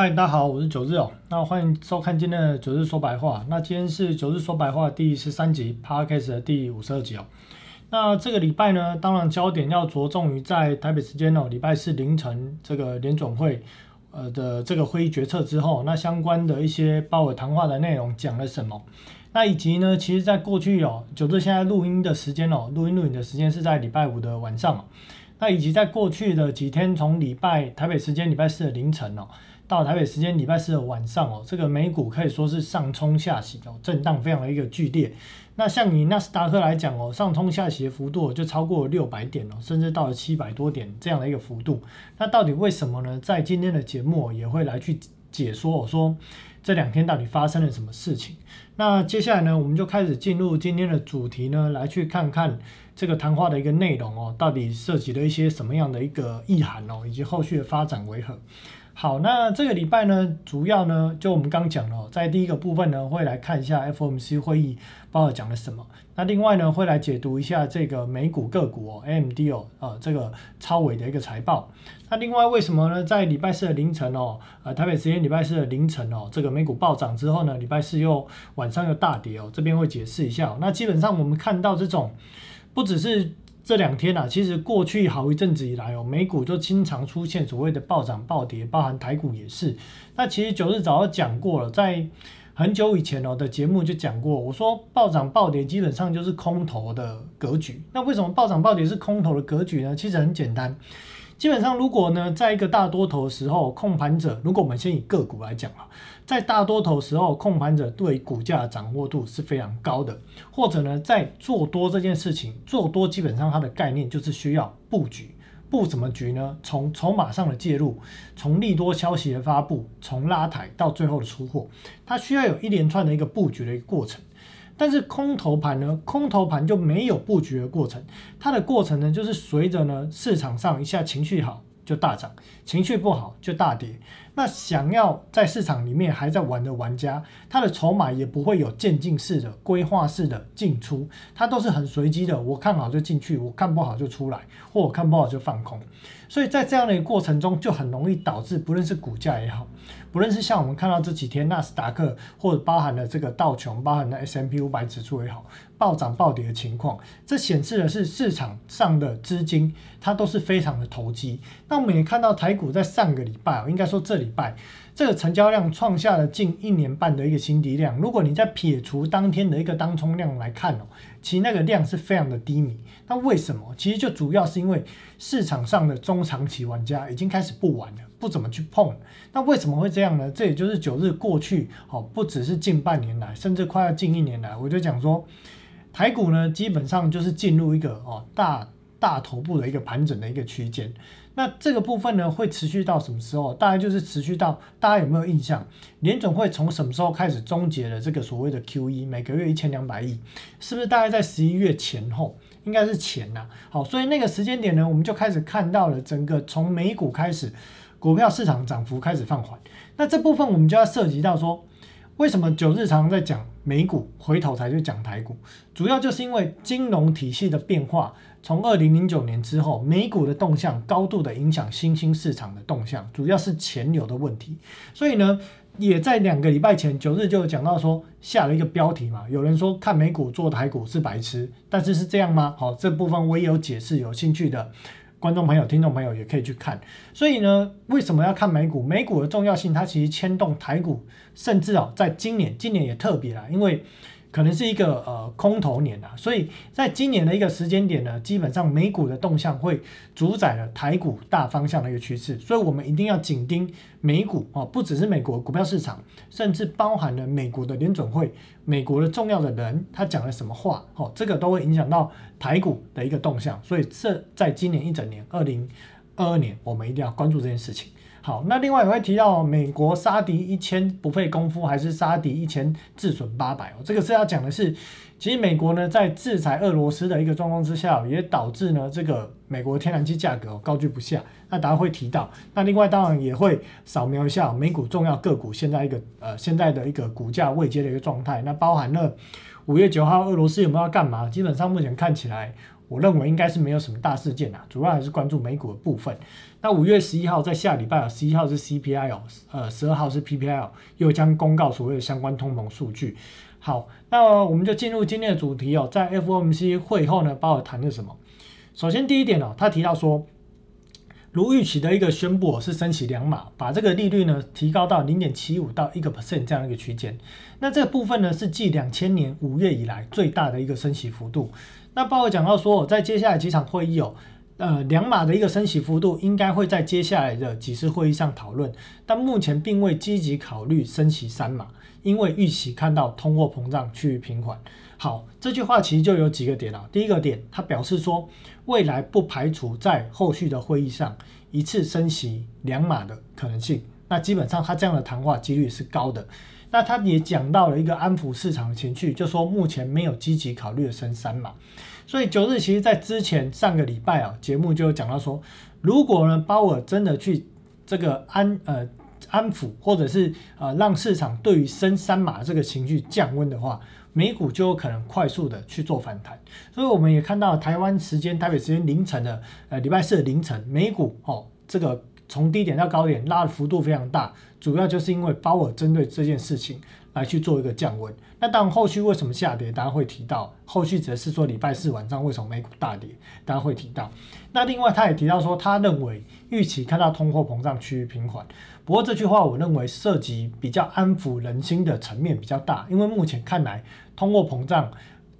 嗨，大家好，我是九日哦。那欢迎收看今天的九日说白话。那今天是九日说白话第十三集，Podcast 的第五十二集哦。那这个礼拜呢，当然焦点要着重于在台北时间哦，礼拜四凌晨这个联总会呃的这个会议决策之后，那相关的一些鲍尔谈话的内容讲了什么？那以及呢，其实在过去哦，九日现在录音的时间哦，录音录影的时间是在礼拜五的晚上。那以及在过去的几天，从礼拜台北时间礼拜四的凌晨哦，到台北时间礼拜四的晚上哦，这个美股可以说是上冲下洗哦，震荡非常的一个剧烈。那像以纳斯达克来讲哦，上冲下洗的幅度就超过六百点哦，甚至到了七百多点这样的一个幅度。那到底为什么呢？在今天的节目也会来去解说，我说这两天到底发生了什么事情。那接下来呢，我们就开始进入今天的主题呢，来去看看。这个谈话的一个内容哦，到底涉及了一些什么样的一个意涵哦，以及后续的发展为何？好，那这个礼拜呢，主要呢，就我们刚讲了，在第一个部分呢，会来看一下 FOMC 会议包括讲了什么。那另外呢，会来解读一下这个美股个股哦，AMD 哦，呃，这个超伟的一个财报。那另外为什么呢？在礼拜四的凌晨哦，呃，台北时间礼拜四的凌晨哦，这个美股暴涨之后呢，礼拜四又晚上又大跌哦，这边会解释一下。那基本上我们看到这种。不只是这两天啊，其实过去好一阵子以来哦，美股就经常出现所谓的暴涨暴跌，包含台股也是。那其实九日早就讲过了，在很久以前哦的节目就讲过，我说暴涨暴跌基本上就是空头的格局。那为什么暴涨暴跌是空头的格局呢？其实很简单。基本上，如果呢，在一个大多头时候，控盘者，如果我们先以个股来讲啊，在大多头时候，控盘者对股价的掌握度是非常高的，或者呢，在做多这件事情，做多基本上它的概念就是需要布局，布什么局呢？从筹码上的介入，从利多消息的发布，从拉抬到最后的出货，它需要有一连串的一个布局的一个过程。但是空头盘呢，空头盘就没有布局的过程，它的过程呢，就是随着呢市场上一下情绪好就大涨，情绪不好就大跌。那想要在市场里面还在玩的玩家，他的筹码也不会有渐进式的规划式的进出，它都是很随机的。我看好就进去，我看不好就出来，或我看不好就放空。所以在这样的一个过程中，就很容易导致不论是股价也好。不论是像我们看到这几天纳斯达克，或者包含了这个道琼，包含了 S M P 五百指数也好，暴涨暴跌的情况，这显示的是市场上的资金它都是非常的投机。那我们也看到台股在上个礼拜，应该说这礼拜。这个成交量创下了近一年半的一个新低量。如果你在撇除当天的一个当冲量来看哦，其实那个量是非常的低迷。那为什么？其实就主要是因为市场上的中长期玩家已经开始不玩了，不怎么去碰。那为什么会这样呢？这也就是九日过去哦，不只是近半年来，甚至快要近一年来，我就讲说，台股呢基本上就是进入一个哦大大头部的一个盘整的一个区间。那这个部分呢，会持续到什么时候？大概就是持续到大家有没有印象？联总会从什么时候开始终结了这个所谓的 QE，每个月一千两百亿，是不是大概在十一月前后？应该是前呐。好，所以那个时间点呢，我们就开始看到了整个从美股开始，股票市场涨幅开始放缓。那这部分我们就要涉及到说，为什么九日常在讲美股，回头才去讲台股？主要就是因为金融体系的变化。从二零零九年之后，美股的动向高度的影响新兴市场的动向，主要是钱流的问题。所以呢，也在两个礼拜前九日就有讲到说，下了一个标题嘛，有人说看美股做台股是白痴，但是是这样吗？好，这部分我也有解释，有兴趣的观众朋友、听众朋友也可以去看。所以呢，为什么要看美股？美股的重要性，它其实牵动台股，甚至啊，在今年，今年也特别啊，因为。可能是一个呃空头年啊，所以在今年的一个时间点呢，基本上美股的动向会主宰了台股大方向的一个趋势，所以我们一定要紧盯美股哦，不只是美国股票市场，甚至包含了美国的联准会、美国的重要的人他讲了什么话哦，这个都会影响到台股的一个动向，所以这在今年一整年，二零二二年，我们一定要关注这件事情。好，那另外也会提到美国杀敌一千不费功夫，还是杀敌一千自损八百哦。这个是要讲的是，其实美国呢在制裁俄罗斯的一个状况之下，也导致呢这个美国天然气价格高居不下。那大家会提到，那另外当然也会扫描一下美股重要个股现在一个呃现在的一个股价未接的一个状态。那包含了五月九号俄罗斯有没有要干嘛？基本上目前看起来。我认为应该是没有什么大事件啊，主要还是关注美股的部分。那五月十一号在下礼拜啊，十一号是 CPI 哦，呃，十二号是 PPI 又将公告所谓的相关通膨数据。好，那我们就进入今天的主题哦，在 FOMC 会后呢，鲍尔谈了什么？首先第一点哦，他提到说。如预期的一个宣布是升息两码，把这个利率呢提高到零点七五到一个 percent 这样一个区间。那这个部分呢是继两千年五月以来最大的一个升息幅度。那鲍尔讲到说，在接下来几场会议哦，呃两码的一个升息幅度应该会在接下来的几次会议上讨论，但目前并未积极考虑升息三码，因为预期看到通货膨胀趋于平缓。好，这句话其实就有几个点啊。第一个点，他表示说，未来不排除在后续的会议上一次升息两码的可能性。那基本上他这样的谈话几率是高的。那他也讲到了一个安抚市场的情绪，就说目前没有积极考虑升三码。所以九日其实在之前上个礼拜啊，节目就讲到说，如果呢鲍尔真的去这个安呃安抚，或者是呃让市场对于升三码这个情绪降温的话。美股就有可能快速的去做反弹，所以我们也看到台湾时间、台北时间凌晨的呃礼拜四凌晨，美股哦这个从低点到高点拉的幅度非常大，主要就是因为鲍尔针对这件事情来去做一个降温。那当然后续为什么下跌，大家会提到后续则是说礼拜四晚上为什么美股大跌，大家会提到。那另外他也提到说，他认为预期看到通货膨胀趋于平缓。不过这句话我认为涉及比较安抚人心的层面比较大，因为目前看来通货膨胀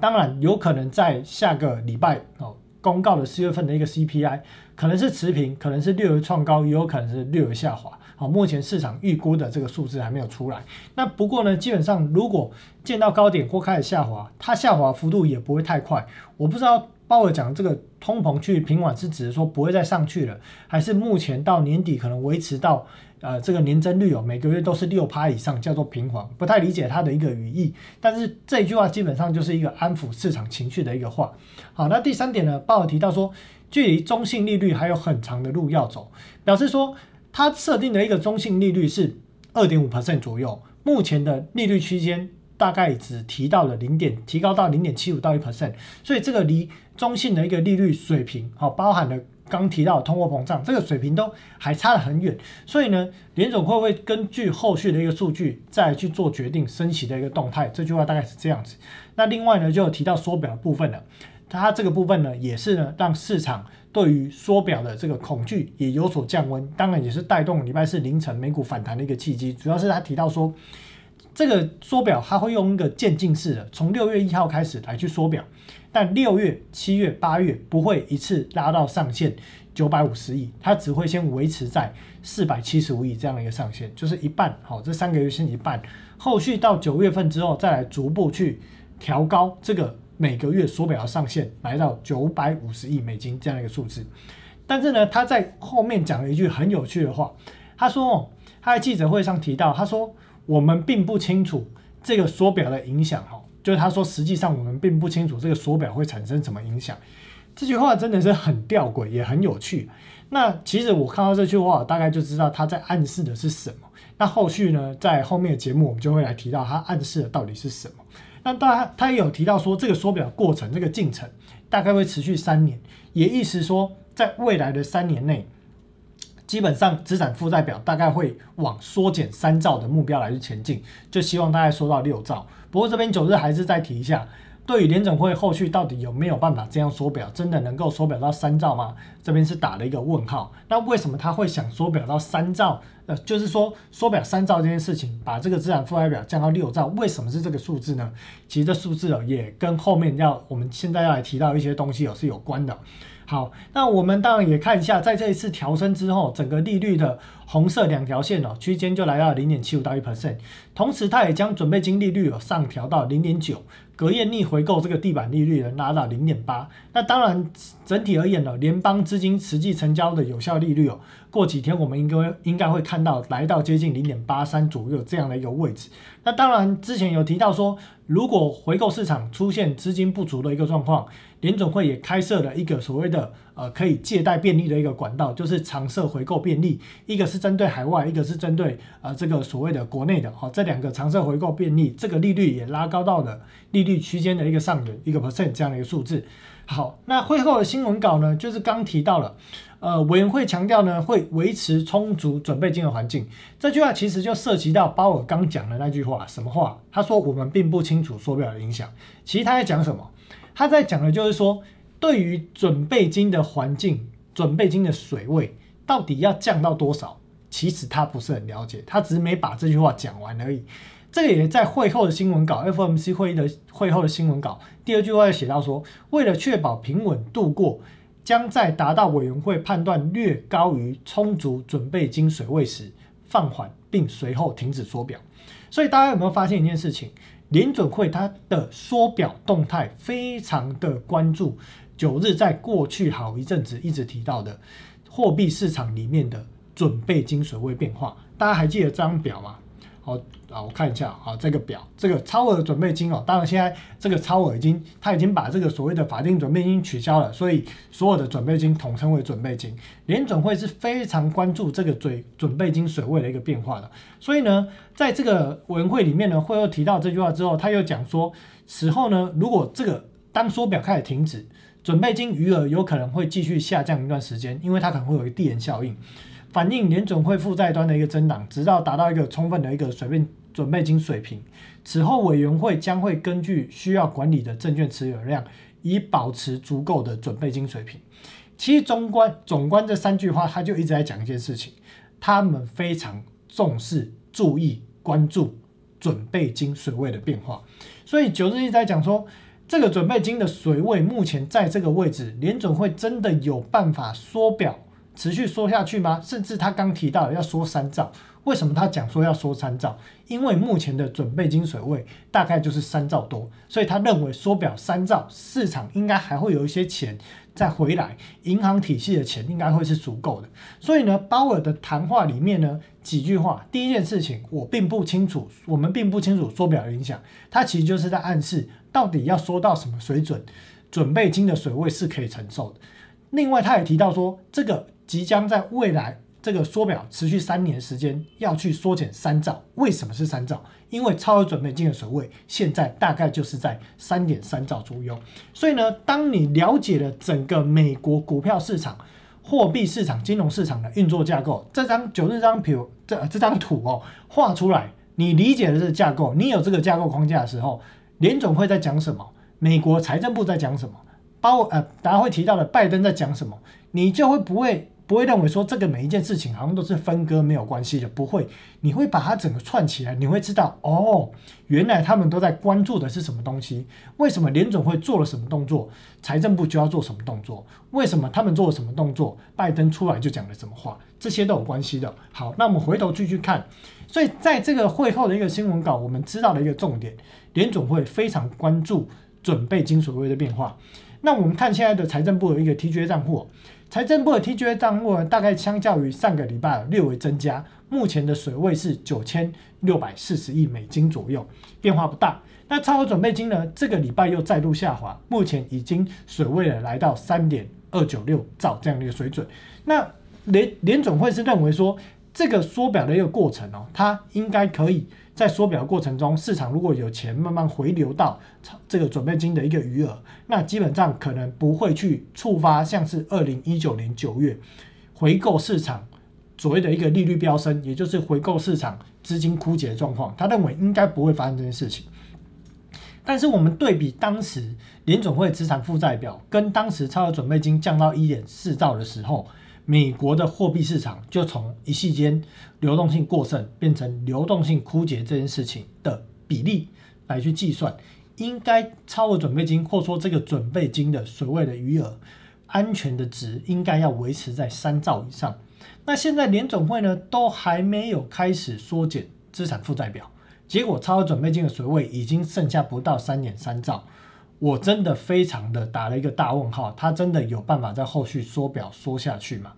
当然有可能在下个礼拜哦公告的四月份的一个 CPI 可能是持平，可能是略有创高，也有可能是略有下滑。好，目前市场预估的这个数字还没有出来。那不过呢，基本上如果见到高点或开始下滑，它下滑幅度也不会太快。我不知道。鲍尔讲这个通膨去平缓是指说不会再上去了，还是目前到年底可能维持到呃这个年增率哦每个月都是六趴以上叫做平缓，不太理解他的一个语义。但是这一句话基本上就是一个安抚市场情绪的一个话。好，那第三点呢，鲍尔提到说距离中性利率还有很长的路要走，表示说他设定的一个中性利率是二点五 percent 左右，目前的利率区间。大概只提到了零点，提高到零点七五到一 percent，所以这个离中性的一个利率水平，好，包含了刚提到通货膨胀这个水平都还差得很远，所以呢，联总会不会根据后续的一个数据再去做决定升息的一个动态？这句话大概是这样子。那另外呢，就有提到缩表的部分了，它这个部分呢，也是呢让市场对于缩表的这个恐惧也有所降温，当然也是带动礼拜四凌晨美股反弹的一个契机。主要是他提到说。这个缩表它会用一个渐进式的，从六月一号开始来去缩表，但六月、七月、八月不会一次拉到上限九百五十亿，它只会先维持在四百七十五亿这样的一个上限，就是一半。好，这三个月先一半，后续到九月份之后再来逐步去调高这个每个月缩表的上限，来到九百五十亿美金这样一个数字。但是呢，他在后面讲了一句很有趣的话，他说他在记者会上提到，他说。我们并不清楚这个缩表的影响，哈，就是他说，实际上我们并不清楚这个缩表会产生什么影响。这句话真的是很吊诡，也很有趣。那其实我看到这句话，大概就知道他在暗示的是什么。那后续呢，在后面的节目我们就会来提到他暗示的到底是什么。那当然，他也有提到说，这个缩表过程这个进程大概会持续三年，也意思说，在未来的三年内。基本上资产负债表大概会往缩减三兆的目标来去前进，就希望大概缩到六兆。不过这边九日还是再提一下，对于联总会后续到底有没有办法这样缩表，真的能够缩表到三兆吗？这边是打了一个问号。那为什么他会想缩表到三兆？呃，就是说缩表三兆这件事情，把这个资产负债表降到六兆，为什么是这个数字呢？其实这数字哦，也跟后面要我们现在要来提到一些东西哦是有关的。好，那我们当然也看一下，在这一次调升之后，整个利率的红色两条线哦，区间就来到零点七五到一 percent，同时它也将准备金利率哦上调到零点九。隔夜逆回购这个地板利率呢，拉到零点八。那当然，整体而言呢，联邦资金实际成交的有效利率哦，过几天我们应该应该会看到来到接近零点八三左右这样的一个位置。那当然，之前有提到说，如果回购市场出现资金不足的一个状况，联总会也开设了一个所谓的呃可以借贷便利的一个管道，就是常设回购便利，一个是针对海外，一个是针对呃这个所谓的国内的。好，这两个常设回购便利，这个利率也拉高到了利率。区间的一个上缘一个 percent 这样的一个数字。好，那会后的新闻稿呢，就是刚提到了，呃，委员会强调呢，会维持充足准备金的环境。这句话其实就涉及到鲍尔刚讲的那句话，什么话？他说我们并不清楚缩表的影响。其实他在讲什么？他在讲的就是说，对于准备金的环境、准备金的水位到底要降到多少，其实他不是很了解，他只是没把这句话讲完而已。这个也在会后的新闻稿，FOMC 会议的会后的新闻稿，第二句话写到说，为了确保平稳度过，将在达到委员会判断略高于充足准备金水位时放缓，并随后停止缩表。所以大家有没有发现一件事情？联准会它的缩表动态非常的关注九日在过去好一阵子一直提到的货币市场里面的准备金水位变化。大家还记得这张表吗？好啊，我看一下啊，这个表，这个超额准备金哦，当然现在这个超额已经，他已经把这个所谓的法定准备金取消了，所以所有的准备金统称为准备金。联准会是非常关注这个准准备金水位的一个变化的，所以呢，在这个委员会里面呢，会又提到这句话之后，他又讲说，此后呢，如果这个当缩表开始停止，准备金余额有可能会继续下降一段时间，因为它可能会有一个递延效应。反映联准会负债端的一个增长，直到达到一个充分的一个水平准备金水平。此后，委员会将会根据需要管理的证券持有量，以保持足够的准备金水平。其实，中观总观这三句话，他就一直在讲一件事情：他们非常重视、注意、关注准备金水位的变化。所以，九日一直在讲说，这个准备金的水位目前在这个位置，联准会真的有办法缩表？持续缩下去吗？甚至他刚提到要缩三兆，为什么他讲说要缩三兆？因为目前的准备金水位大概就是三兆多，所以他认为缩表三兆，市场应该还会有一些钱再回来，银行体系的钱应该会是足够的。所以呢，鲍尔的谈话里面呢几句话，第一件事情我并不清楚，我们并不清楚缩表的影响，他其实就是在暗示到底要缩到什么水准，准备金的水位是可以承受的。另外，他也提到说这个。即将在未来这个缩表持续三年时间，要去缩减三兆。为什么是三兆？因为超额准备金的水位现在大概就是在三点三兆左右。所以呢，当你了解了整个美国股票市场、货币市场、金融市场的运作架构，这张九日张图这这张图哦画出来，你理解了这个架构，你有这个架构框架的时候，联总会在讲什么？美国财政部在讲什么？包呃，大家会提到的拜登在讲什么？你就会不会？不会认为说这个每一件事情好像都是分割没有关系的，不会，你会把它整个串起来，你会知道哦，原来他们都在关注的是什么东西？为什么联总会做了什么动作，财政部就要做什么动作？为什么他们做了什么动作，拜登出来就讲了什么话？这些都有关系的。好，那我们回头继续看，所以在这个会后的一个新闻稿，我们知道的一个重点，联总会非常关注准备金水位的变化。那我们看现在的财政部的一个 TGA 账户。财政部的 TGA 账户大概相较于上个礼拜略微增加，目前的水位是九千六百四十亿美金左右，变化不大。那超额准备金呢？这个礼拜又再度下滑，目前已经水位了来到三点二九六兆这样的一个水准。那联联总会是认为说，这个缩表的一个过程哦，它应该可以。在缩表的过程中，市场如果有钱慢慢回流到这个准备金的一个余额，那基本上可能不会去触发像是二零一九年九月回购市场所谓的一个利率飙升，也就是回购市场资金枯竭的状况。他认为应该不会发生这件事情。但是我们对比当时联总会资产负债表跟当时超额准备金降到一点四兆的时候。美国的货币市场就从一夕间流动性过剩变成流动性枯竭这件事情的比例来去计算，应该超额准备金或说这个准备金的所谓的余额安全的值应该要维持在三兆以上。那现在联总会呢都还没有开始缩减资产负债表，结果超额准备金的水位已经剩下不到三点三兆。我真的非常的打了一个大问号，他真的有办法在后续缩表缩下去吗？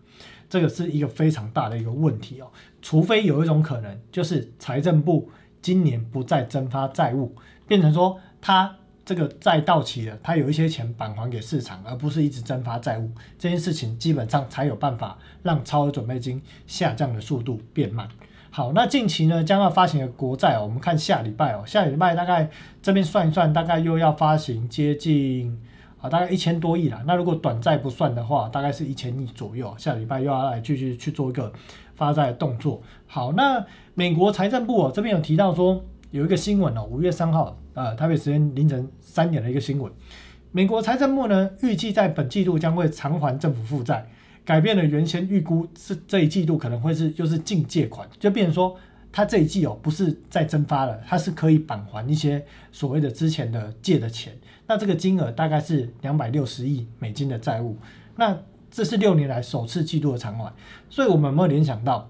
这个是一个非常大的一个问题哦。除非有一种可能，就是财政部今年不再增发债务，变成说他这个债到期了，他有一些钱返还给市场，而不是一直增发债务，这件事情基本上才有办法让超额准备金下降的速度变慢。好，那近期呢将要发行的国债哦，我们看下礼拜哦，下礼拜大概这边算一算，大概又要发行接近啊，大概一千多亿啦。那如果短债不算的话，大概是一千亿左右。下礼拜又要来继续去做一个发债的动作。好，那美国财政部哦这边有提到说有一个新闻哦，五月三号，呃，台北时间凌晨三点的一个新闻，美国财政部呢预计在本季度将会偿还政府负债，改变了原先预估是这一季度可能会是就是净借款，就变成说。它这一季哦，不是再增发了，它是可以返还一些所谓的之前的借的钱。那这个金额大概是两百六十亿美金的债务。那这是六年来首次季度的偿还。所以我们有没有联想到，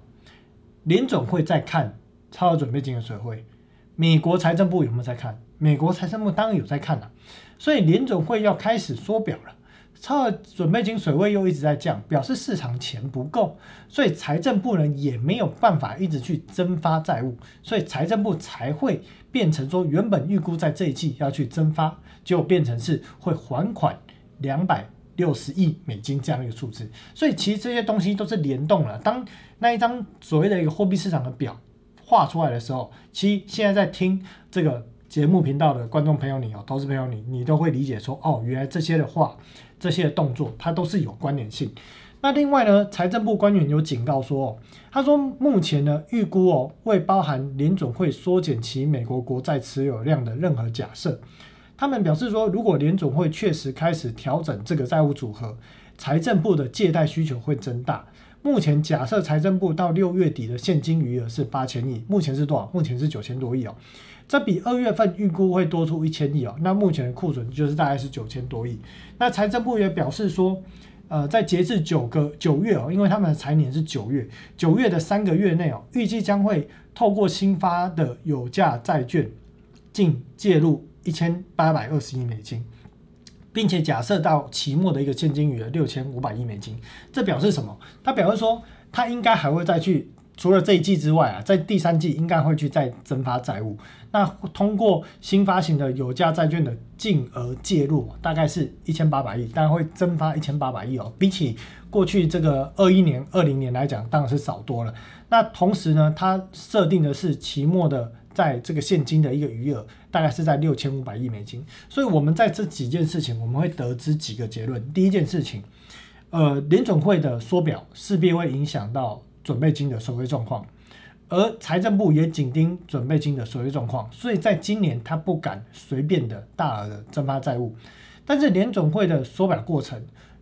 联总会在看超额准备金的水位？美国财政部有没有在看？美国财政部当然有在看了。所以联总会要开始缩表了。超额准备金水位又一直在降，表示市场钱不够，所以财政部呢也没有办法一直去增发债务，所以财政部才会变成说原本预估在这一季要去增发，结果变成是会还款两百六十亿美金这样一个数字。所以其实这些东西都是联动了。当那一张所谓的一个货币市场的表画出来的时候，其实现在在听这个节目频道的观众朋友你哦，投资朋友你，你都会理解说哦，原来这些的话。这些动作它都是有关联性。那另外呢，财政部官员有警告说，他说目前呢预估哦未包含联总会缩减其美国国债持有量的任何假设。他们表示说，如果联总会确实开始调整这个债务组合，财政部的借贷需求会增大。目前假设财政部到六月底的现金余额是八千亿，目前是多少？目前是九千多亿哦。这比二月份预估会多出一千亿哦，那目前的库存就是大概是九千多亿。那财政部也表示说，呃，在截至九个九月哦，因为他们的财年是九月，九月的三个月内哦，预计将会透过新发的有价债券净介入一千八百二十亿美金，并且假设到期末的一个现金余额六千五百亿美金。这表示什么？他表示说，他应该还会再去。除了这一季之外啊，在第三季应该会去再增发债务。那通过新发行的有价债券的净额介入，大概是一千八百亿，当然会增发一千八百亿哦。比起过去这个二一年、二零年来讲，当然是少多了。那同时呢，它设定的是期末的在这个现金的一个余额，大概是在六千五百亿美金。所以，我们在这几件事情，我们会得知几个结论。第一件事情，呃，联总会的缩表势必会影响到。准备金的收回状况，而财政部也紧盯准备金的收回状况，所以在今年他不敢随便的大额的增发债务。但是联总会的缩表过程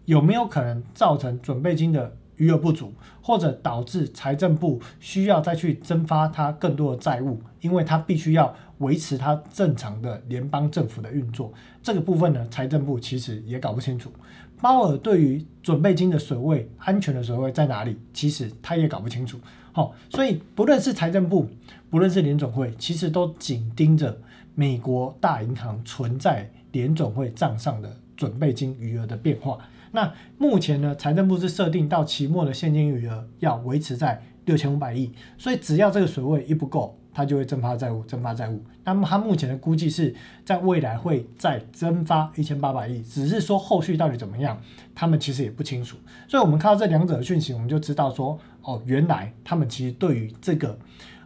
有没有可能造成准备金的余额不足，或者导致财政部需要再去增发它更多的债务？因为它必须要维持它正常的联邦政府的运作。这个部分呢，财政部其实也搞不清楚。鲍尔对于准备金的水位、安全的水位在哪里，其实他也搞不清楚。好，所以不论是财政部，不论是联总会，其实都紧盯着美国大银行存在联总会账上的准备金余额的变化。那目前呢，财政部是设定到期末的现金余额要维持在六千五百亿，所以只要这个水位一不够。它就会增发债务，增发债务。那么它目前的估计是在未来会再增发一千八百亿，只是说后续到底怎么样，他们其实也不清楚。所以我们看到这两者的讯息，我们就知道说，哦，原来他们其实对于这个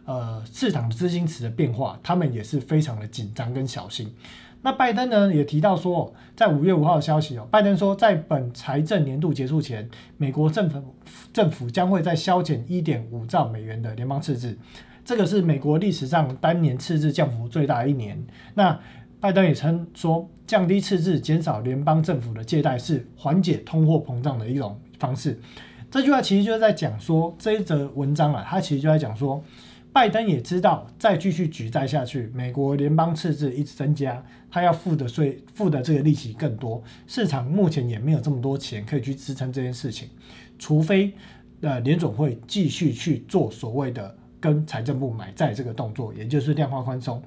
呃市场资金池的变化，他们也是非常的紧张跟小心。那拜登呢也提到说，在五月五号的消息哦，拜登说在本财政年度结束前，美国政府政府将会在削减一点五兆美元的联邦赤字。这个是美国历史上单年赤字降幅最大的一年。那拜登也称说，降低赤字、减少联邦政府的借贷是缓解通货膨胀的一种方式。这句话其实就是在讲说，这一则文章啊，他其实就在讲说，拜登也知道再继续举债下去，美国联邦赤字一直增加，他要付的税、付的这个利息更多，市场目前也没有这么多钱可以去支撑这件事情，除非呃联总会继续去做所谓的。跟财政部买债这个动作，也就是量化宽松。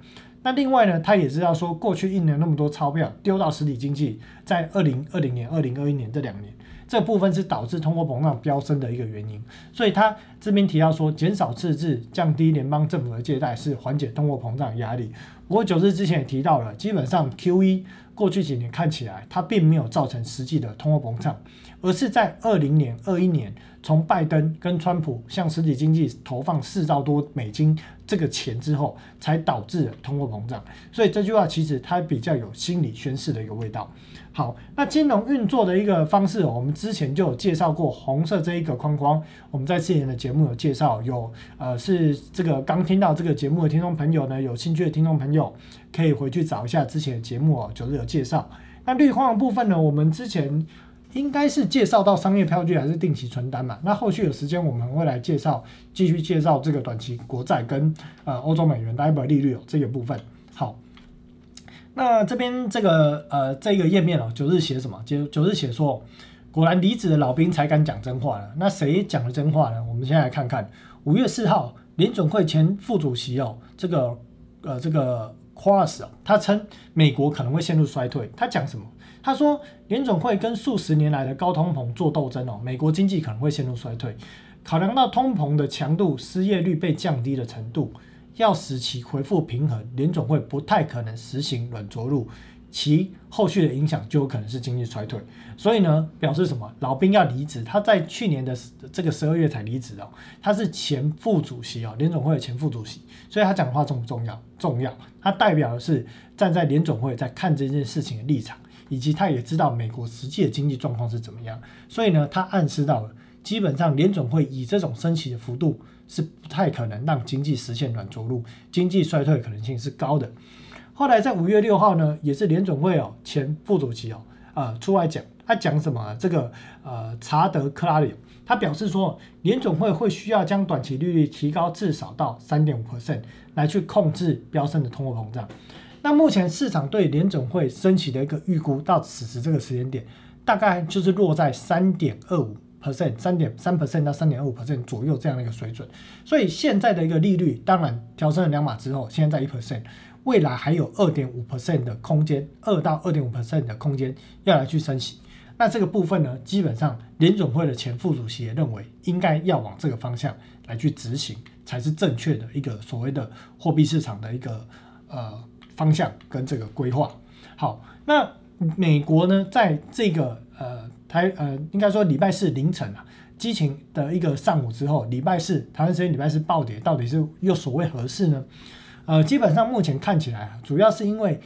那另外呢，他也知道说，过去印了那么多钞票丢到实体经济，在二零二零年、二零二一年这两年，这部分是导致通货膨胀飙升的一个原因。所以他这边提到说，减少赤字、降低联邦政府的借贷是缓解通货膨胀压力。不过九日之前也提到了，基本上 Q E 过去几年看起来它并没有造成实际的通货膨胀，而是在二零年、二一年。从拜登跟川普向实体经济投放四兆多美金这个钱之后，才导致通货膨胀。所以这句话其实它比较有心理宣示的一个味道。好，那金融运作的一个方式，我们之前就有介绍过，红色这一个框框，我们在之前的节目有介绍，有呃是这个刚听到这个节目的听众朋友呢，有兴趣的听众朋友可以回去找一下之前的节目哦，九日有介绍。那绿框的部分呢，我们之前。应该是介绍到商业票据还是定期存单嘛？那后续有时间我们会来介绍，继续介绍这个短期国债跟呃欧洲美元 LIBOR 利率哦这个部分。好，那这边这个呃这个页面哦，九日写什么？九九日写说，果然离职的老兵才敢讲真话了。那谁讲了真话呢？我们先来看看五月四号联准会前副主席哦，这个呃这个 Cross 哦，他称美国可能会陷入衰退。他讲什么？他说，联总会跟数十年来的高通膨做斗争哦，美国经济可能会陷入衰退。考量到通膨的强度、失业率被降低的程度，要使其恢复平衡，联总会不太可能实行软着陆，其后续的影响就有可能是经济衰退。所以呢，表示什么？老兵要离职，他在去年的这个十二月才离职哦，他是前副主席哦，联总会的前副主席，所以他讲话重不重要？重要，他代表的是站在联总会在看这件事情的立场。以及他也知道美国实际的经济状况是怎么样，所以呢，他暗示到了，基本上联总会以这种升息的幅度是不太可能让经济实现软着陆，经济衰退的可能性是高的。后来在五月六号呢，也是联总会哦前副主席哦呃出来讲，他讲什么？这个呃查德克拉里，他表示说，联总会会需要将短期利率提高至少到三点五 percent 来去控制飙升的通货膨胀。那目前市场对联总会升息的一个预估，到此时这个时间点，大概就是落在三点二五 percent、三点三 percent 到三点二五 percent 左右这样的一个水准。所以现在的一个利率，当然调升了两码之后，现在在一 percent，未来还有二点五 percent 的空间，二到二点五 percent 的空间要来去升息。那这个部分呢，基本上联总会的前副主席也认为，应该要往这个方向来去执行，才是正确的一个所谓的货币市场的一个呃。方向跟这个规划好，那美国呢，在这个呃台呃应该说礼拜四凌晨啊，激情的一个上午之后，礼拜四台湾时间礼拜四暴跌，到底是又所谓何事呢？呃，基本上目前看起来啊，主要是因为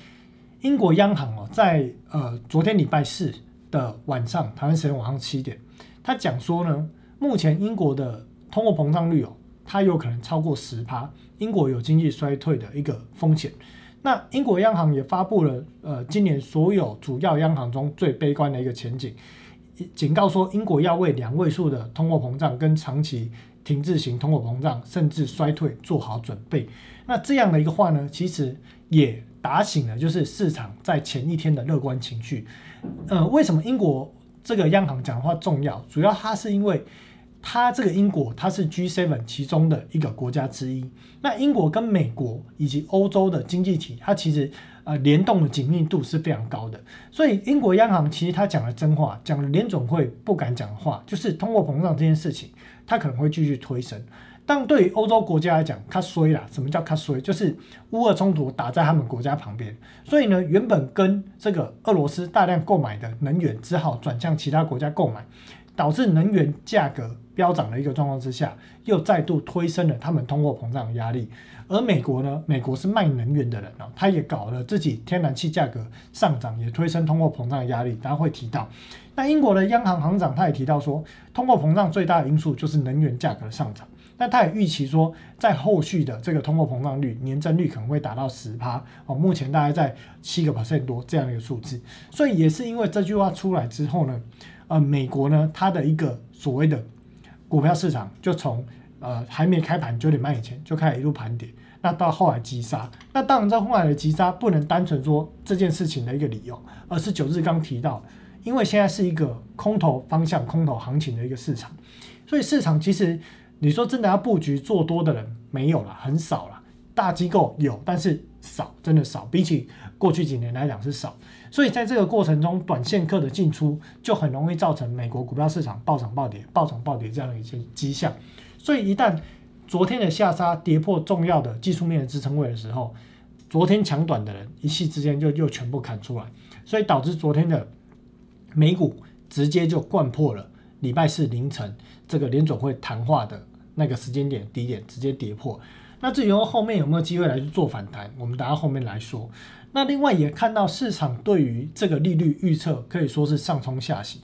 英国央行哦，在呃昨天礼拜四的晚上，台湾时间晚上七点，他讲说呢，目前英国的通货膨胀率哦，它有可能超过十趴，英国有经济衰退的一个风险。那英国央行也发布了，呃，今年所有主要央行中最悲观的一个前景，警告说英国要为两位数的通货膨胀跟长期停滞型通货膨胀甚至衰退做好准备。那这样的一个话呢，其实也打醒了就是市场在前一天的乐观情绪。呃，为什么英国这个央行讲的话重要？主要它是因为。它这个英国，它是 G7 其中的一个国家之一。那英国跟美国以及欧洲的经济体，它其实呃联动的紧密度是非常高的。所以英国央行其实它讲了真话，讲了联总会不敢讲的话，就是通货膨胀这件事情，它可能会继续推升。但对于欧洲国家来讲，它衰了。什么叫它衰？就是乌俄冲突打在他们国家旁边，所以呢，原本跟这个俄罗斯大量购买的能源，只好转向其他国家购买。导致能源价格飙涨的一个状况之下，又再度推升了他们通货膨胀的压力。而美国呢，美国是卖能源的人啊，他也搞了自己天然气价格上涨，也推升通货膨胀的压力。大家会提到，那英国的央行行长他也提到说，通货膨胀最大的因素就是能源价格的上涨。那他也预期说，在后续的这个通货膨胀率年增率可能会达到十趴哦，目前大概在七个 percent 多这样的一个数字。所以也是因为这句话出来之后呢。呃，美国呢，它的一个所谓的股票市场，就从呃还没开盘九点半以前就开始一路盘跌，那到后来急杀，那当然在后来的急杀不能单纯说这件事情的一个理由，而是九日刚提到，因为现在是一个空头方向、空头行情的一个市场，所以市场其实你说真的要布局做多的人没有了，很少了，大机构有，但是少，真的少，比起过去几年来讲是少。所以在这个过程中，短线客的进出就很容易造成美国股票市场暴涨暴跌、暴涨暴跌这样的一些迹象。所以一旦昨天的下杀跌破重要的技术面的支撑位的时候，昨天抢短的人一气之间就又全部砍出来，所以导致昨天的美股直接就灌破了礼拜四凌晨这个联总会谈话的那个时间点低点直接跌破。那至于后面有没有机会来去做反弹，我们等下后面来说。那另外也看到市场对于这个利率预测可以说是上冲下洗。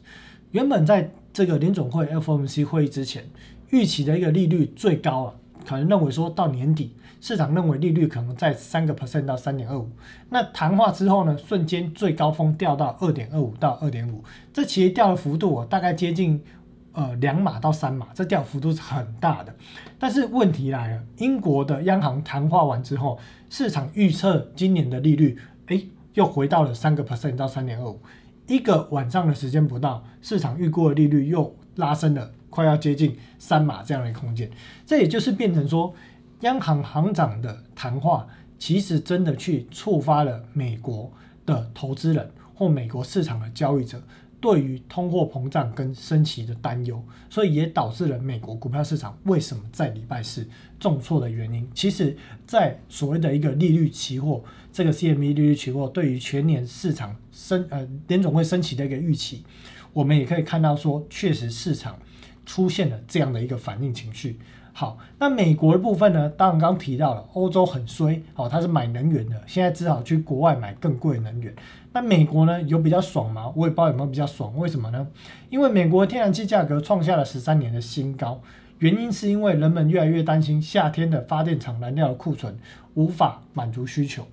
原本在这个联总会 FOMC 会议之前，预期的一个利率最高啊，可能认为说到年底，市场认为利率可能在三个 percent 到三点二五。那谈话之后呢，瞬间最高峰掉到二点二五到二点五，这其实掉的幅度啊，大概接近呃两码到三码，这掉幅度是很大的。但是问题来了，英国的央行谈话完之后，市场预测今年的利率，哎，又回到了三个 percent 到三点二五，一个晚上的时间不到，市场预估的利率又拉升了，快要接近三码这样的一个空间。这也就是变成说，央行行长的谈话，其实真的去触发了美国的投资人或美国市场的交易者。对于通货膨胀跟升息的担忧，所以也导致了美国股票市场为什么在礼拜四重挫的原因。其实，在所谓的一个利率期货，这个 CME 利率期货对于全年市场升呃联总会升息的一个预期，我们也可以看到说，确实市场出现了这样的一个反应情绪。好，那美国的部分呢？当然刚提到了，欧洲很衰，好，它是买能源的，现在只好去国外买更贵的能源。那美国呢，有比较爽吗？我也不知道有没有比较爽。为什么呢？因为美国天然气价格创下了十三年的新高，原因是因为人们越来越担心夏天的发电厂燃料的库存无法满足需求。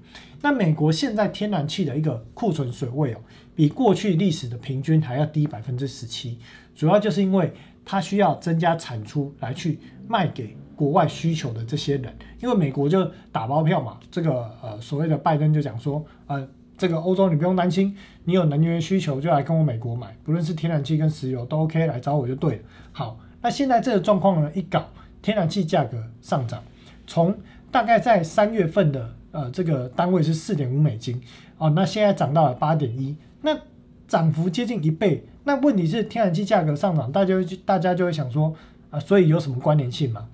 那美国现在天然气的一个库存水位哦，比过去历史的平均还要低百分之十七，主要就是因为。它需要增加产出来去卖给国外需求的这些人，因为美国就打包票嘛，这个呃所谓的拜登就讲说，呃这个欧洲你不用担心，你有能源需求就来跟我美国买，不论是天然气跟石油都 OK 来找我就对了。好，那现在这个状况呢一搞，天然气价格上涨，从大概在三月份的呃这个单位是四点五美金，哦，那现在涨到了八点一，那涨幅接近一倍。那问题是天然气价格上涨，大家就大家就会想说所以有什么关联性吗？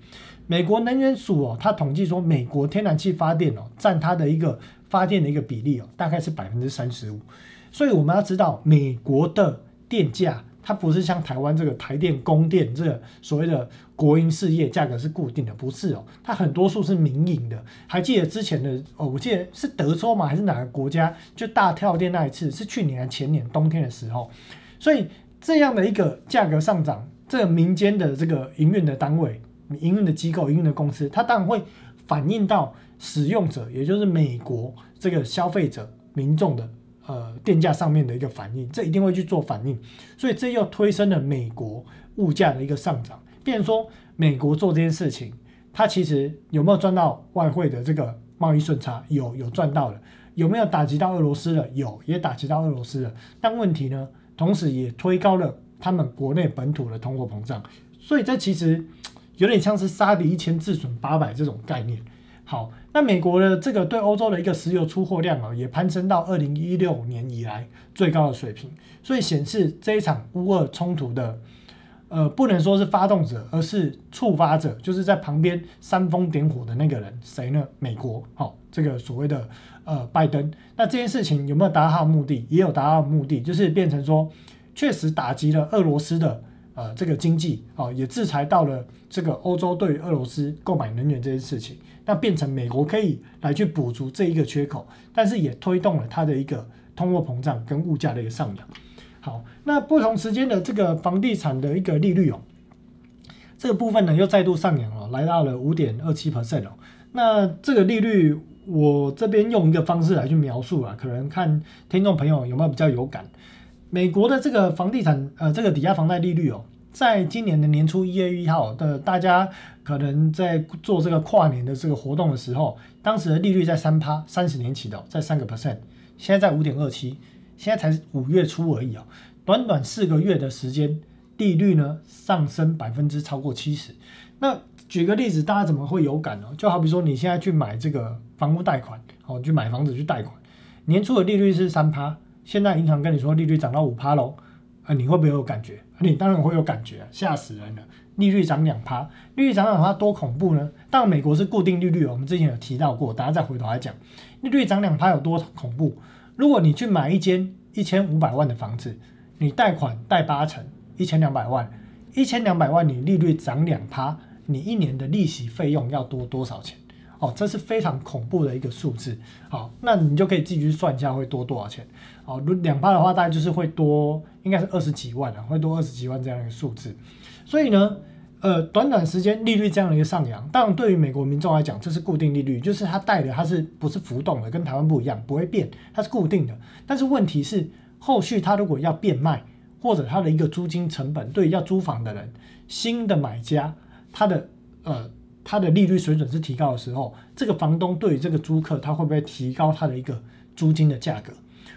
美国能源署哦，它统计说，美国天然气发电哦，占它的一个发电的一个比例哦，大概是百分之三十五。所以我们要知道，美国的电价它不是像台湾这个台电、供电这个所谓的国营事业价格是固定的，不是哦，它很多数是民营的。还记得之前的哦，我记得是德州嘛，还是哪个国家就大跳电那一次，是去年还前年冬天的时候。所以这样的一个价格上涨，这个民间的这个营运的单位、营运的机构、营运的公司，它当然会反映到使用者，也就是美国这个消费者民众的呃电价上面的一个反应，这一定会去做反应。所以这又推升了美国物价的一个上涨。变说，美国做这件事情，它其实有没有赚到外汇的这个贸易顺差？有，有赚到了。有没有打击到俄罗斯了？有，也打击到俄罗斯了。但问题呢？同时也推高了他们国内本土的通货膨胀，所以这其实 有点像是杀敌一千自损八百这种概念。好，那美国的这个对欧洲的一个石油出货量啊，也攀升到二零一六年以来最高的水平，所以显示这一场乌俄冲突的，呃，不能说是发动者，而是触发者，就是在旁边煽风点火的那个人，谁呢？美国，好，这个所谓的。呃，拜登，那这件事情有没有达到目的？也有达到目的，就是变成说，确实打击了俄罗斯的呃这个经济，啊，也制裁到了这个欧洲对于俄罗斯购买能源这件事情，那变成美国可以来去补足这一个缺口，但是也推动了它的一个通货膨胀跟物价的一个上扬。好，那不同时间的这个房地产的一个利率哦，这个部分呢又再度上扬了，来到了五点二七 percent 哦，那这个利率。我这边用一个方式来去描述啊，可能看听众朋友有没有比较有感。美国的这个房地产呃，这个抵押房贷利率哦，在今年的年初一月一号的，大家可能在做这个跨年的这个活动的时候，当时的利率在三趴，三十年期的在三个 percent，现在在五点二七，现在才五月初而已啊，短短四个月的时间，利率呢上升百分之超过七十，那。举个例子，大家怎么会有感呢？就好比说，你现在去买这个房屋贷款，哦，去买房子去贷款，年初的利率是三趴，现在银行跟你说利率涨到五趴喽，啊，你会不会有感觉？你当然会有感觉，吓死人了！利率涨两趴，利率涨两趴多恐怖呢？当然，美国是固定利率，我们之前有提到过，大家再回头来讲，利率涨两趴有多恐怖？如果你去买一间一千五百万的房子，你贷款贷八成，一千两百万。一千两百万你利率涨两趴，你一年的利息费用要多多少钱？哦，这是非常恐怖的一个数字。好，那你就可以自己去算一下会多多少钱。哦，两趴的话，大概就是会多，应该是二十几万啊，会多二十几万这样一个数字。所以呢，呃，短短时间利率这样的一个上扬，当然对于美国民众来讲，这是固定利率，就是它带的它是不是浮动的，跟台湾不一样，不会变，它是固定的。但是问题是，后续它如果要变卖，或者它的一个租金成本，对于要租房的人，新的买家，他的呃。它的利率水准是提高的时候，这个房东对于这个租客，他会不会提高他的一个租金的价格？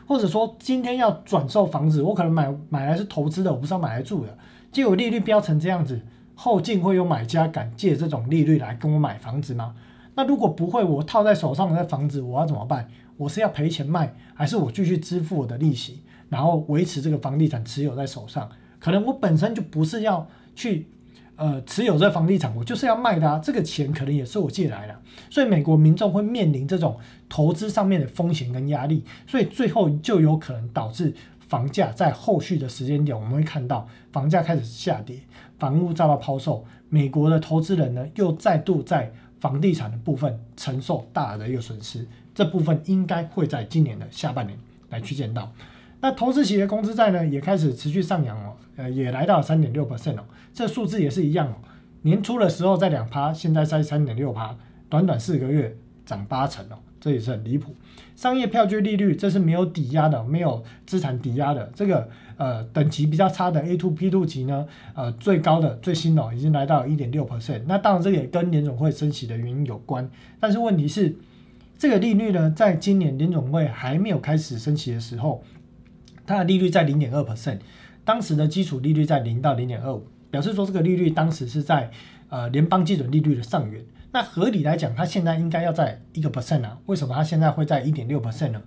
或者说，今天要转售房子，我可能买买来是投资的，我不是要买来住的。结果利率飙成这样子，后劲会有买家敢借这种利率来跟我买房子吗？那如果不会，我套在手上的房子，我要怎么办？我是要赔钱卖，还是我继续支付我的利息，然后维持这个房地产持有在手上？可能我本身就不是要去。呃，持有这房地产，我就是要卖的，这个钱可能也是我借来的，所以美国民众会面临这种投资上面的风险跟压力，所以最后就有可能导致房价在后续的时间点，我们会看到房价开始下跌，房屋遭到抛售，美国的投资人呢又再度在房地产的部分承受大的一个损失，这部分应该会在今年的下半年来去见到。那投资企业工资债呢，也开始持续上扬哦，呃，也来到三点六 percent 哦，这数字也是一样哦。年初的时候在两趴，现在在三点六趴，短短四个月涨八成哦，这也是很离谱。商业票据利率，这是没有抵押的，没有资产抵押的，这个呃等级比较差的 A two P two 级呢，呃最高的最新哦，已经来到一点六 percent。那当然这也跟联总会升息的原因有关，但是问题是，这个利率呢，在今年联总会还没有开始升息的时候。它的利率在零点二 percent，当时的基础利率在零到零点二五，表示说这个利率当时是在呃联邦基准利率的上缘。那合理来讲，它现在应该要在一个 percent 啊？为什么它现在会在一点六 percent 呢？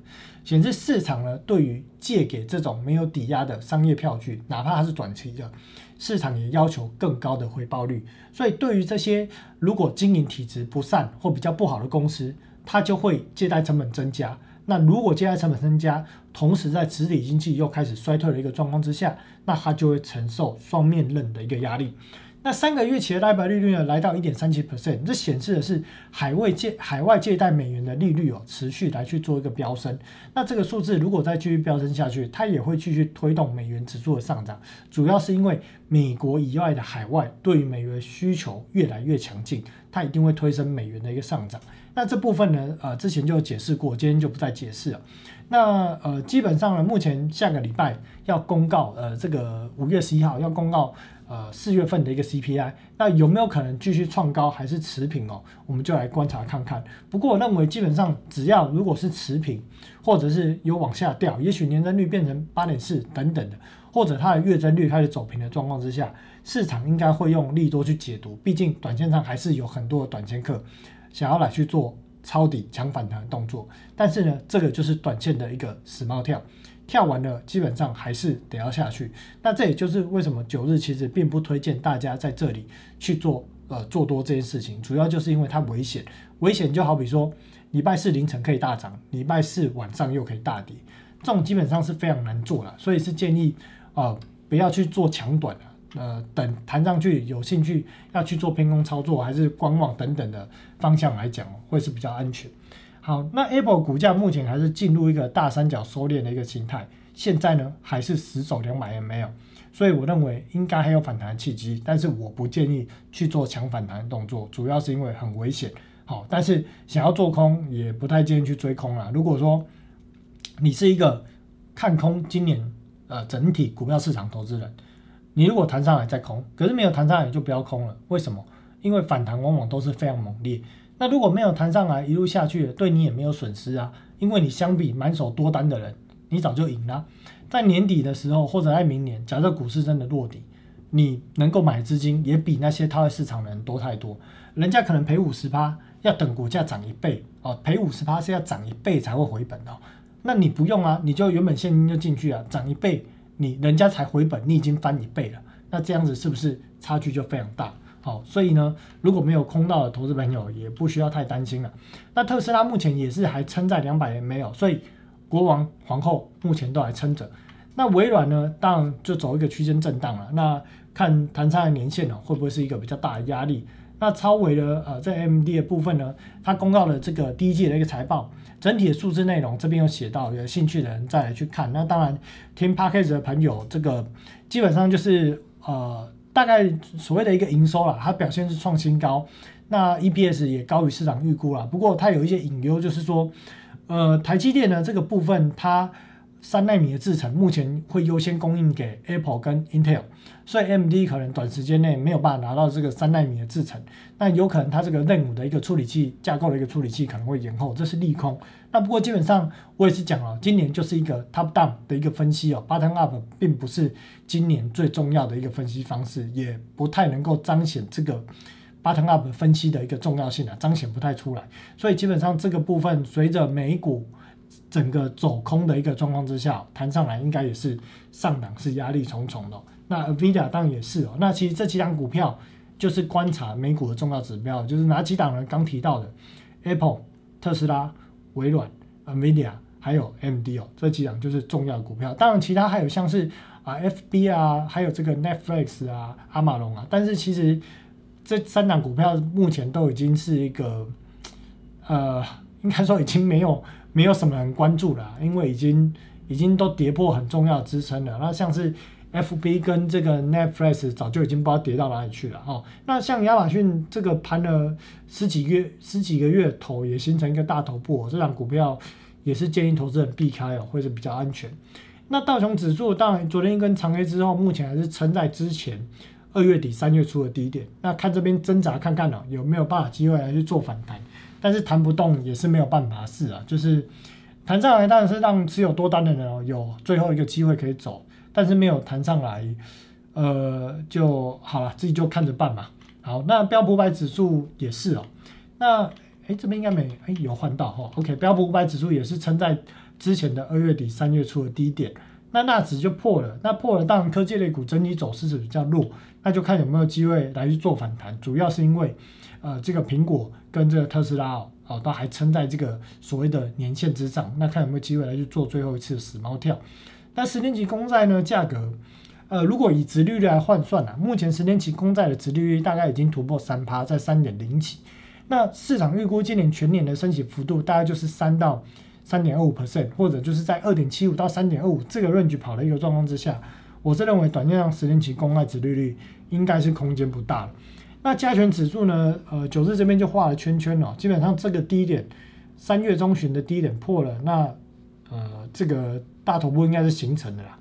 显示市场呢对于借给这种没有抵押的商业票据，哪怕它是短期的，市场也要求更高的回报率。所以对于这些如果经营体质不善或比较不好的公司，它就会借贷成本增加。那如果借贷成本增加，同时在实体经济又开始衰退的一个状况之下，那它就会承受双面刃的一个压力。那三个月期的贷款利率呢，来到一点三七 percent，这显示的是海外借海外借贷美元的利率哦，持续来去做一个飙升。那这个数字如果再继续飙升下去，它也会继续推动美元指数的上涨。主要是因为美国以外的海外对于美元需求越来越强劲，它一定会推升美元的一个上涨。那这部分呢，呃，之前就解释过，今天就不再解释了。那呃，基本上呢，目前下个礼拜要公告，呃，这个五月十一号要公告，呃，四月份的一个 CPI，那有没有可能继续创高，还是持平哦？我们就来观察看看。不过我认为，基本上只要如果是持平，或者是有往下掉，也许年增率变成八点四等等的，或者它的月增率开始走平的状况之下，市场应该会用利多去解读。毕竟短线上还是有很多的短线客。想要来去做抄底抢反弹的动作，但是呢，这个就是短线的一个死猫跳，跳完了基本上还是得要下去。那这也就是为什么九日其实并不推荐大家在这里去做呃做多这件事情，主要就是因为它危险。危险就好比说礼拜四凌晨可以大涨，礼拜四晚上又可以大跌，这种基本上是非常难做了，所以是建议啊不要去做抢短呃，等弹上去，有兴趣要去做偏空操作，还是观望等等的方向来讲，会是比较安全。好，那 Apple 股价目前还是进入一个大三角收敛的一个形态，现在呢还是死守两百元没有，所以我认为应该还有反弹契机，但是我不建议去做强反弹的动作，主要是因为很危险。好，但是想要做空也不太建议去追空了。如果说你是一个看空今年呃整体股票市场投资人。你如果弹上来再空，可是没有弹上来就不要空了。为什么？因为反弹往往都是非常猛烈。那如果没有弹上来，一路下去，对你也没有损失啊。因为你相比满手多单的人，你早就赢了。在年底的时候，或者在明年，假设股市真的落底，你能够买资金也比那些套在市场的人多太多。人家可能赔五十趴，要等股价涨一倍哦，赔五十趴是要涨一倍才会回本哦。那你不用啊，你就原本现金就进去啊，涨一倍。你人家才回本，你已经翻一倍了，那这样子是不是差距就非常大？好，所以呢，如果没有空到的投资朋友，也不需要太担心了。那特斯拉目前也是还撑在两百元没有，所以国王皇后目前都还撑着。那微软呢，当然就走一个区间震荡了。那看弹上的年限呢，会不会是一个比较大的压力？那超维的呃，在 M D 的部分呢，它公告了这个第一季的一个财报，整体的数字内容这边有写到，有兴趣的人再来去看。那当然，听 p a c k a g e 的朋友，这个基本上就是呃，大概所谓的一个营收啦，它表现是创新高，那 E P S 也高于市场预估啦。不过它有一些隐忧，就是说，呃，台积电呢这个部分它。三纳米的制程目前会优先供应给 Apple 跟 Intel，所以 MD 可能短时间内没有办法拿到这个三纳米的制程，那有可能它这个任务的一个处理器架构的一个处理器可能会延后，这是利空。那不过基本上我也是讲了，今年就是一个 top down 的一个分析哦，bottom up 并不是今年最重要的一个分析方式，也不太能够彰显这个 bottom up 分析的一个重要性啊，彰显不太出来。所以基本上这个部分随着美股。整个走空的一个状况之下，弹上来应该也是上档是压力重重的。那 Nvidia 当然也是哦。那其实这几档股票就是观察美股的重要指标，就是哪几档呢？刚提到的 Apple、特斯拉、微软、Nvidia 还有 MD 哦，这几档就是重要股票。当然其他还有像是啊 FB 啊，还有这个 Netflix 啊、阿马龙啊。但是其实这三档股票目前都已经是一个呃，应该说已经没有。没有什么人关注了，因为已经已经都跌破很重要的支撑了。那像是 F B 跟这个 Netflix 早就已经不知道跌到哪里去了哦。那像亚马逊这个盘了十几月十几个月头，也形成一个大头部，这张股票也是建议投资人避开哦，会是比较安全。那道琼指数当然昨天一根长黑之后，目前还是撑在之前二月底三月初的低点。那看这边挣扎看看哦，有没有办法机会来去做反弹。但是弹不动也是没有办法事啊，就是弹上来当然是让持有多单的人哦有最后一个机会可以走，但是没有弹上来，呃就好了，自己就看着办嘛。好，那标普五百指数也是哦，那哎这边应该没哎有换到哈，OK，标普五百指数也是撑在之前的二月底三月初的低点，那纳指就破了，那破了当然科技类股整体走势是比较弱，那就看有没有机会来去做反弹，主要是因为。呃，这个苹果跟这个特斯拉哦，哦，都还撑在这个所谓的年线之上，那看有没有机会来去做最后一次死猫跳。那十年期公债呢，价格，呃，如果以殖利率来换算啊，目前十年期公债的殖利率大概已经突破三趴，在三点零起。那市场预估今年全年的升息幅度大概就是三到三点二五 percent，或者就是在二点七五到三点二五这个 range 跑的一个状况之下，我是认为短线上十年期公债殖利率应该是空间不大了。那加权指数呢？呃，九日这边就画了圈圈了，基本上这个低点，三月中旬的低点破了，那呃，这个大头部应该是形成的啦。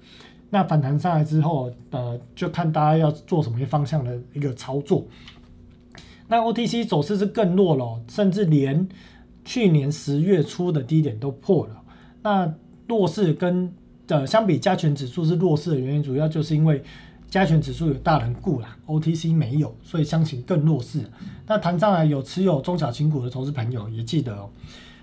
那反弹上来之后，呃，就看大家要做什么方向的一个操作。那 OTC 走势是更弱了，甚至连去年十月初的低点都破了。那弱势跟呃相比加权指数是弱势的原因，主要就是因为。加权指数有大人顾啦，OTC 没有，所以相形更弱势。那谈上来有持有中小型股的投资朋友也记得哦，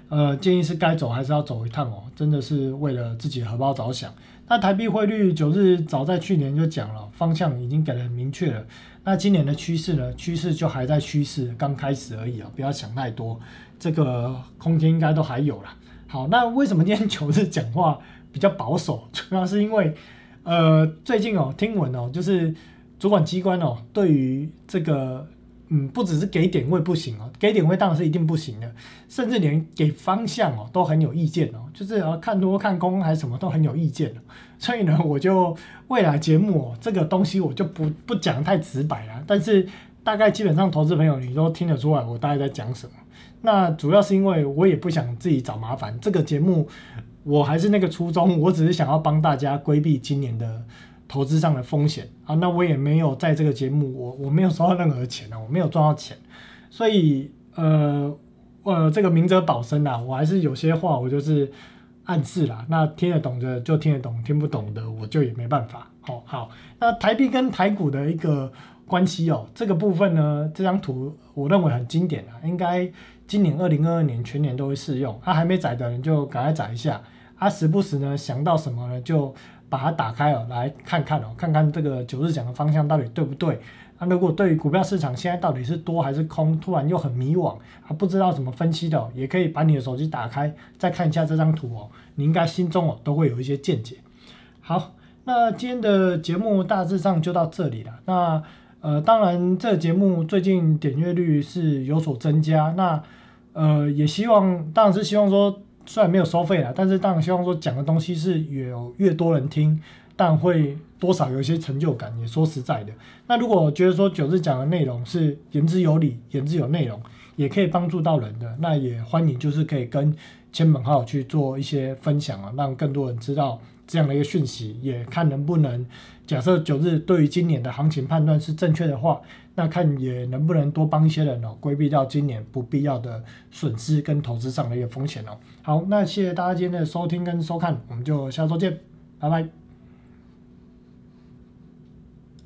呃，建议是该走还是要走一趟哦，真的是为了自己荷包着想。那台币汇率九日早在去年就讲了，方向已经给了很明确了。那今年的趋势呢？趋势就还在趋势刚开始而已啊，不要想太多，这个空间应该都还有啦。好，那为什么今天九日讲话比较保守？主要是因为。呃，最近哦，听闻哦，就是主管机关哦，对于这个，嗯，不只是给点位不行哦，给点位当然是一定不行的，甚至连给方向哦都很有意见哦，就是要看多看空还是什么都很有意见所以呢，我就未来节目哦，这个东西我就不不讲太直白了，但是大概基本上投资朋友你都听得出来我大概在讲什么。那主要是因为我也不想自己找麻烦，这个节目。我还是那个初衷，我只是想要帮大家规避今年的投资上的风险啊。那我也没有在这个节目，我我没有收到任何钱啊，我没有赚到钱，所以呃呃，这个明哲保身呐，我还是有些话我就是暗示啦。那听得懂的就听得懂，听不懂的我就也没办法。好好，那台币跟台股的一个关系哦，这个部分呢，这张图我认为很经典啊，应该今年二零二二年全年都会适用。啊，还没载的人就赶快载一下。他时不时呢想到什么呢，就把它打开哦，来看看哦，看看这个九日讲的方向到底对不对。那如果对于股票市场现在到底是多还是空，突然又很迷惘，啊不知道怎么分析的，也可以把你的手机打开，再看一下这张图哦，你应该心中哦都会有一些见解。好，那今天的节目大致上就到这里了。那呃，当然这个节目最近点阅率是有所增加。那呃，也希望当然是希望说，虽然没有收费了，但是当然希望说讲的东西是有越多人听，但会多少有一些成就感。也说实在的，那如果觉得说九日讲的内容是言之有理、言之有内容，也可以帮助到人的，那也欢迎就是可以跟千本号去做一些分享啊，让更多人知道。这样的一个讯息，也看能不能假设九日对于今年的行情判断是正确的话，那看也能不能多帮一些人哦，规避掉今年不必要的损失跟投资上的一个风险哦。好，那谢谢大家今天的收听跟收看，我们就下周见，拜拜。